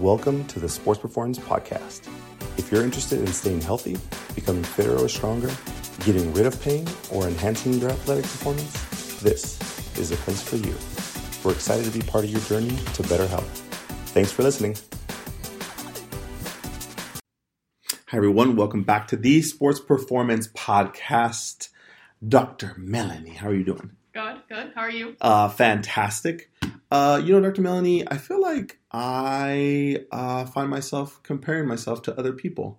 Welcome to the Sports Performance Podcast. If you're interested in staying healthy, becoming fitter or stronger, getting rid of pain, or enhancing your athletic performance, this is the place for you. We're excited to be part of your journey to better health. Thanks for listening. Hi, everyone. Welcome back to the Sports Performance Podcast. Dr. Melanie, how are you doing? Good, good. How are you? Uh, fantastic. Uh, you know, Dr. Melanie, I feel like I uh, find myself comparing myself to other people.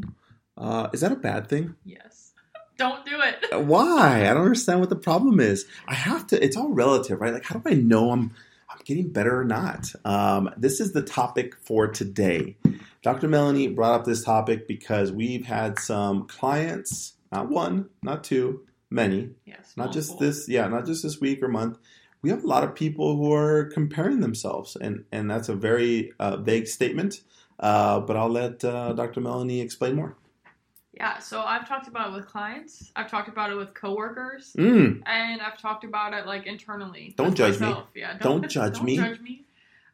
Uh, is that a bad thing? Yes. Don't do it. Why? I don't understand what the problem is. I have to. It's all relative, right? Like, how do I know I'm I'm getting better or not? Um, this is the topic for today. Dr. Melanie brought up this topic because we've had some clients, not one, not two, many, Yes. not just this yeah not just this week or month we have a lot of people who are comparing themselves and and that's a very uh, vague statement uh, but i'll let uh, dr melanie explain more Yeah. So I've talked about it with clients. I've talked about it with coworkers, mm, and I've talked about it like internally. Don't judge me. myself. Yeah. Don't judge don't me. Judge me.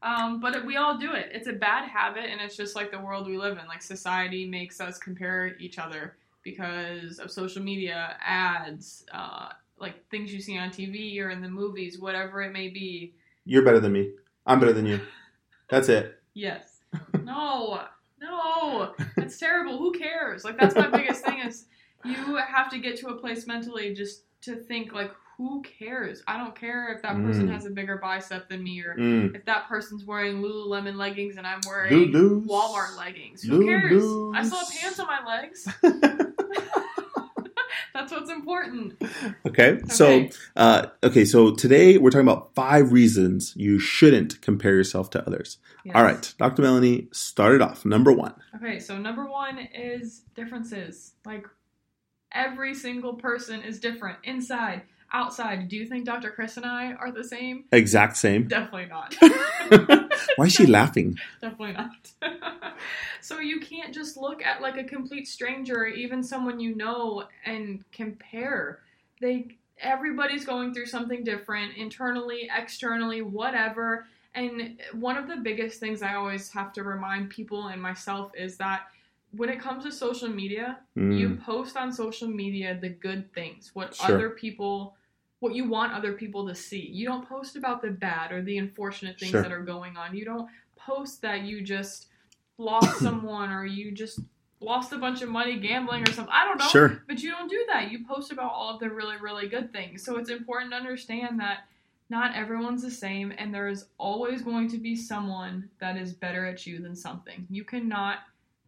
Um, but it, we all do it. It's a bad habit, and it's just like the world we live in. Like society makes us compare each other because of social media, ads, uh, like things you see on TV or in the movies, whatever it may be. you're better than me i'm better than you that's it Yes. No. No. That's terrible. Who cares? Like that's my biggest thing is you have to get to a place mentally just to think like who cares? I don't care if that person Mm. has a bigger bicep than me or mm. if that person's wearing Lululemon leggings and I'm wearing Lulus. Walmart leggings. Who cares? I still have pants on my legs. That's what's important. okay so Okay. uh, okay so today we're talking about five reasons you shouldn't compare yourself to others Yes. all right dr melanie start it off number one Okay, so number one is differences. Like every single person is different inside, outside. Do you think Dr. Chris and I are the same? exact same Definitely not. why is she laughing Definitely not. so you can't just look at like a complete stranger or even someone you know and compare. They everybody's going through something different internally, externally, whatever. And one of the biggest things I always have to remind people and myself is that when it comes to social media, Mm. you post on social media the good things, what Sure. other people what you want other people to see. You don't post about the bad or the unfortunate things Sure. that are going on. You don't post that you just lost someone or you just lost a bunch of money gambling or something. I don't know. Sure. But you don't do that. You post about all of the really, really good things. So it's important to understand that not everyone's the same, and there is always going to be someone that is better at you than something. You cannot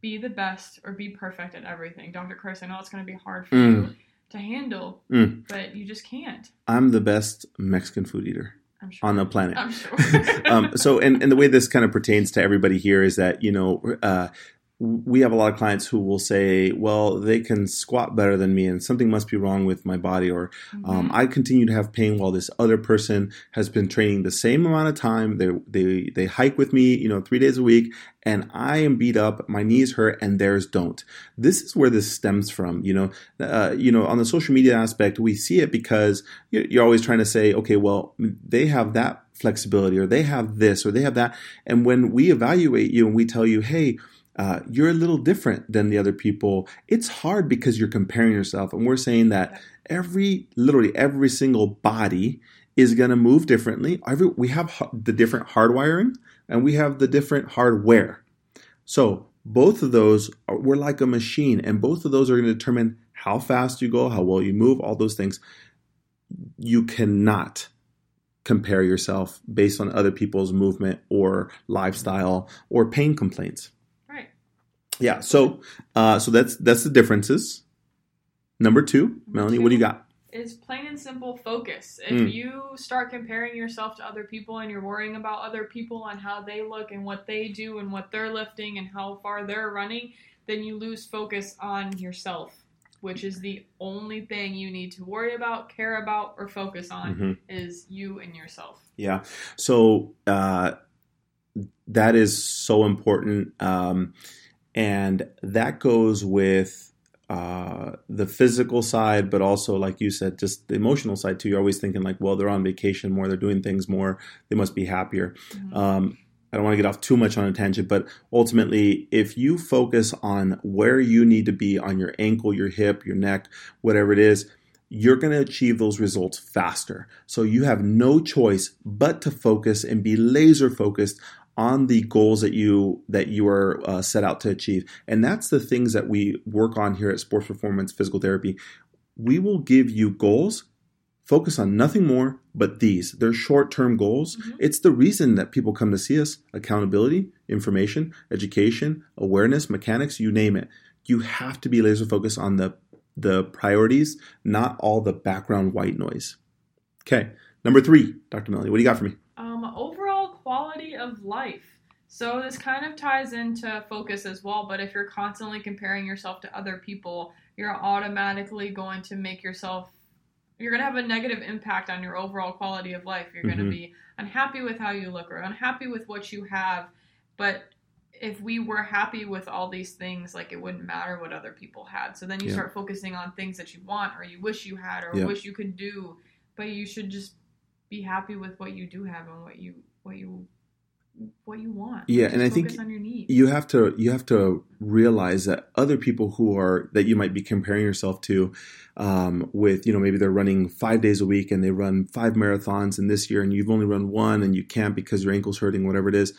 be the best or be perfect at everything. Dr. Chris, I know it's going to be hard for Mm. you to handle, Mm. but you just can't. I'm the best Mexican food eater sure. on the planet. I'm sure. um, so, and, and the way this kind of pertains to everybody here is that, you know, uh, we have a lot of clients who will say, well, they can squat better than me and something must be wrong with my body, or um, Mhm. I continue to have pain while this other person has been training the same amount of time. They, they, they hike with me, you know, three days a week, and I am beat up, my knees hurt, and theirs don't. This is where this stems from, you know. Uh, you know, on the social media aspect, we see it because you're always trying to say, okay, well, they have that flexibility, or they have this, or they have that, and when we evaluate you and we tell you, hey, uh, you're a little different than the other people. It's hard because you're comparing yourself, and we're saying that every, literally every single body is going to move differently. Every we have the different hardwiring, and we have the different hardware. So both of those are, we're like a machine, and both of those are going to determine how fast you go, how well you move, all those things. You cannot compare yourself based on other people's movement or lifestyle or pain complaints. Yeah, so uh, so that's that's the differences. Number two, Melanie, what do you got? is plain and simple focus. If Mm. you start comparing yourself to other people and you're worrying about other people and how they look and what they do and what they're lifting and how far they're running, then you lose focus on yourself, which is the only thing you need to worry about, care about, or focus on Mhm. is you and yourself. Yeah. So uh, that is so important. Um, and that goes with uh, the physical side, but also, like you said, just the emotional side too. You're always thinking, like, well, they're on vacation more, they're doing things more, they must be happier. Mhm. Um, I don't want to get off too much on a tangent, but ultimately, if you focus on where you need to be on your ankle, your hip, your neck, whatever it is, you're going to achieve those results faster. So you have no choice but to focus and be laser focused on the goals that you that you are uh, set out to achieve. And that's the things that we work on here at Sports Performance Physical Therapy. We will give you goals focus on nothing more but these. They're short term goals. Mm-hmm. It's the reason that people come to see us accountability, information, education, awareness, mechanics, you name it. You have to be laser focused on the, the priorities, not all the background white noise. Okay, number three, Dr. Melanie, what do you got for me? Quality of life. So this kind of ties into focus as well, but if you're constantly comparing yourself to other people, you're automatically going to make yourself you're going to have a negative impact on your overall quality of life. You're mm-hmm. going to be unhappy with how you look or unhappy with what you have. But if we were happy with all these things, like it wouldn't matter what other people had. So then you yeah. start focusing on things that you want or you wish you had or yeah. wish you could do. But you should just be happy with what you do have and what you what you what you want. Yeah, and I think you have to you have to realize that other people who are that you might be comparing yourself to, um, with you know maybe they're running five days a week and they run five marathons in this year and you've only run one and you can't because your ankle's hurting, whatever it is.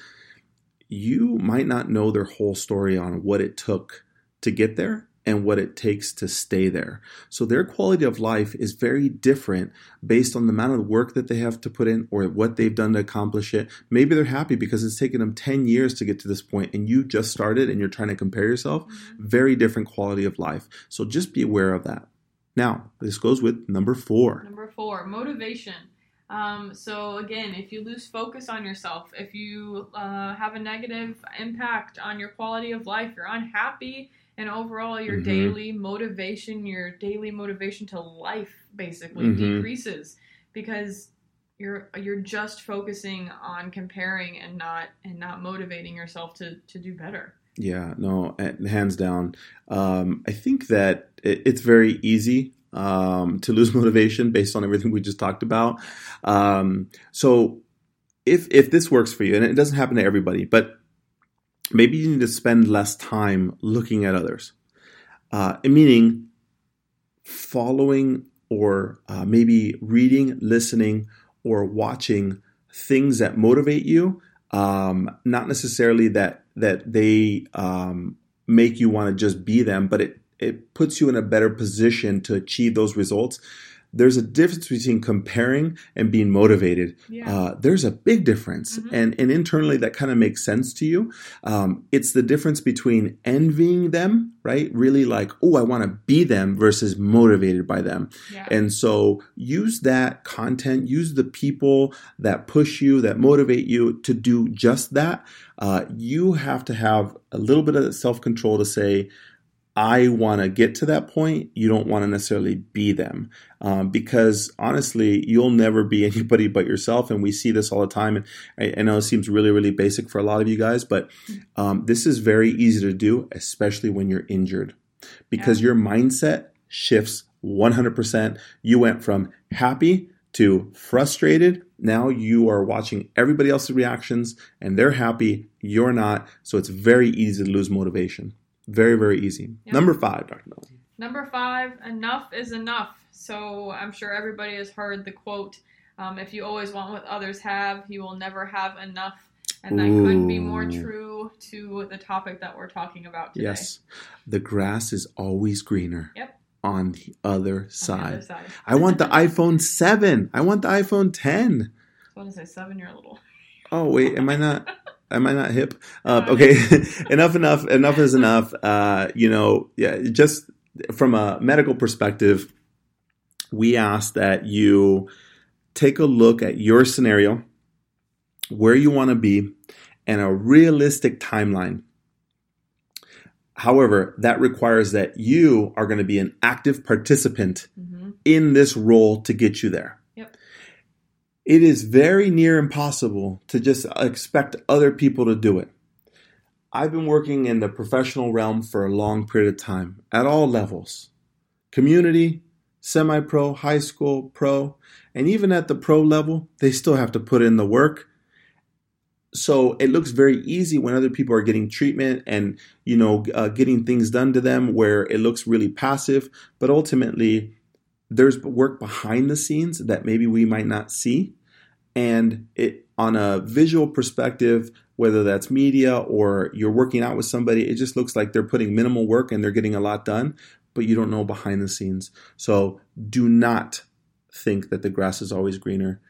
You might not know their whole story on what it took to get there and what it takes to stay there. So their quality of life is very different based on the amount of work that they have to put in or what they've done to accomplish it. Maybe they're happy because it's taken them 10 years to get to this point and you just started and you're trying to compare yourself. Mm-hmm. Very different quality of life. So just be aware of that. Now, this goes with number four. Number four, motivation. Um, so again, if you lose focus on yourself, if you uh, have a negative impact on your quality of life, you're unhappy, and overall your mm-hmm. daily motivation your daily motivation to life basically mm-hmm. decreases because you're you're just focusing on comparing and not and not motivating yourself to to do better yeah no hands down um, i think that it's very easy um, to lose motivation based on everything we just talked about um, so if if this works for you and it doesn't happen to everybody but maybe you need to spend less time looking at others, uh, meaning following or uh, maybe reading, listening, or watching things that motivate you, um, not necessarily that that they um, make you want to just be them, but it it puts you in a better position to achieve those results there's a difference between comparing and being motivated. Yeah. Uh, there's a big difference, mm-hmm. and and internally that kind of makes sense to you. Um, it's the difference between envying them, right? Really like, oh, I want to be them, versus motivated by them. Yeah. And so use that content, use the people that push you, that motivate you to do just that. Uh, you have to have a little bit of self control to say. I want to get to that point. You don't want to necessarily be them um, because honestly, you'll never be anybody but yourself. And we see this all the time. And I, I know it seems really, really basic for a lot of you guys, but um, this is very easy to do, especially when you're injured because yeah. your mindset shifts 100%. You went from happy to frustrated. Now you are watching everybody else's reactions and they're happy, you're not. So it's very easy to lose motivation. Very, very easy. Yep. Number five, Dr. Melanie. Number five, enough is enough. So I'm sure everybody has heard the quote um, if you always want what others have, you will never have enough. And that Ooh. couldn't be more true to the topic that we're talking about today. Yes. The grass is always greener. Yep. On the other side. On The other side. I want the iPhone 7. I want the iPhone 10. I want to say 7, you're a little. Oh, wait. Am I not? Am I not hip? Uh, okay, enough, enough, enough is enough. Uh, you know, yeah, just from a medical perspective, we ask that you take a look at your scenario, where you want to be, and a realistic timeline. However, that requires that you are going to be an active participant mm-hmm. in this role to get you there it is very near impossible to just expect other people to do it. I've been working in the professional realm for a long period of time at all levels community, semi pro, high school, pro, and even at the pro level, they still have to put in the work. so it looks very easy when other people are getting treatment and you know uh, getting things done to them where it looks really passive but ultimately there's work behind the scenes that maybe we might not see. And it on a visual perspective whether that's media or you're working out with somebody it just looks like they're putting minimal work and they're getting a lot done but you don't know behind the scenes. So do not think that the grass is always greener.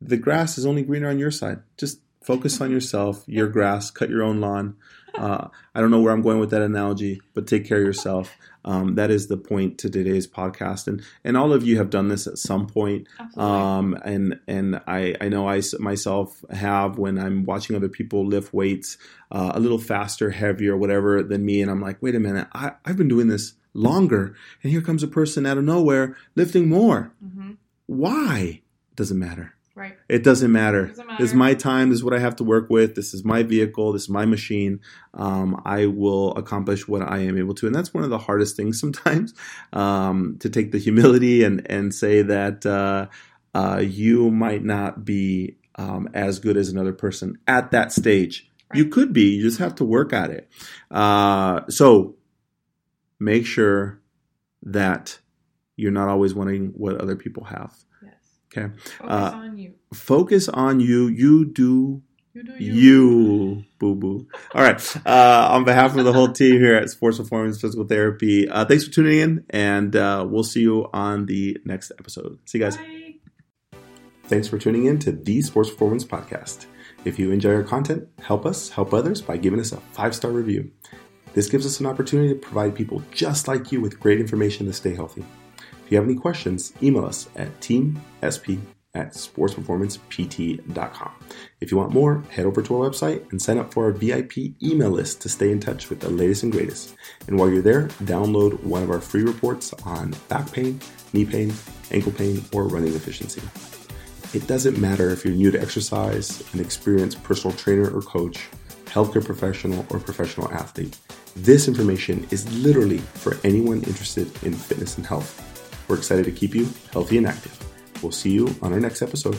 The grass is only greener on your side. Just focus on yourself your grass cut your own lawn uh, i don't know where i'm going with that analogy but take care of yourself um, that is the point to today's podcast, and and all of you have done this at some point. Um, and and I I know I myself have when I'm watching other people lift weights uh, a little faster, heavier, whatever than me, and I'm like, wait a minute, I, I've been doing this longer, and here comes a person out of nowhere lifting more. Mm-hmm. Why? Doesn't matter. Right. It doesn't matter. doesn't matter. This is my time. This is what I have to work with. This is my vehicle. This is my machine. Um, I will accomplish what I am able to, and that's one of the hardest things sometimes um, to take the humility and and say that uh, uh, you might not be um, as good as another person at that stage. Right. You could be. You just have to work at it. Uh, so make sure that you're not always wanting what other people have. Okay. Focus uh, on you. Focus on you. You do you, do you. you boo boo. All right. Uh, on behalf of the whole team here at Sports Performance Physical Therapy, uh, thanks for tuning in, and uh, we'll see you on the next episode. See you guys. Bye. Thanks for tuning in to the Sports Performance Podcast. If you enjoy our content, help us help others by giving us a five star review. This gives us an opportunity to provide people just like you with great information to stay healthy. If you have any questions, email us at teamsp at sportsperformancept.com. If you want more, head over to our website and sign up for our VIP email list to stay in touch with the latest and greatest. And while you're there, download one of our free reports on back pain, knee pain, ankle pain, or running efficiency. It doesn't matter if you're new to exercise, an experienced personal trainer or coach, healthcare professional, or professional athlete. This information is literally for anyone interested in fitness and health. We're excited to keep you healthy and active. We'll see you on our next episode.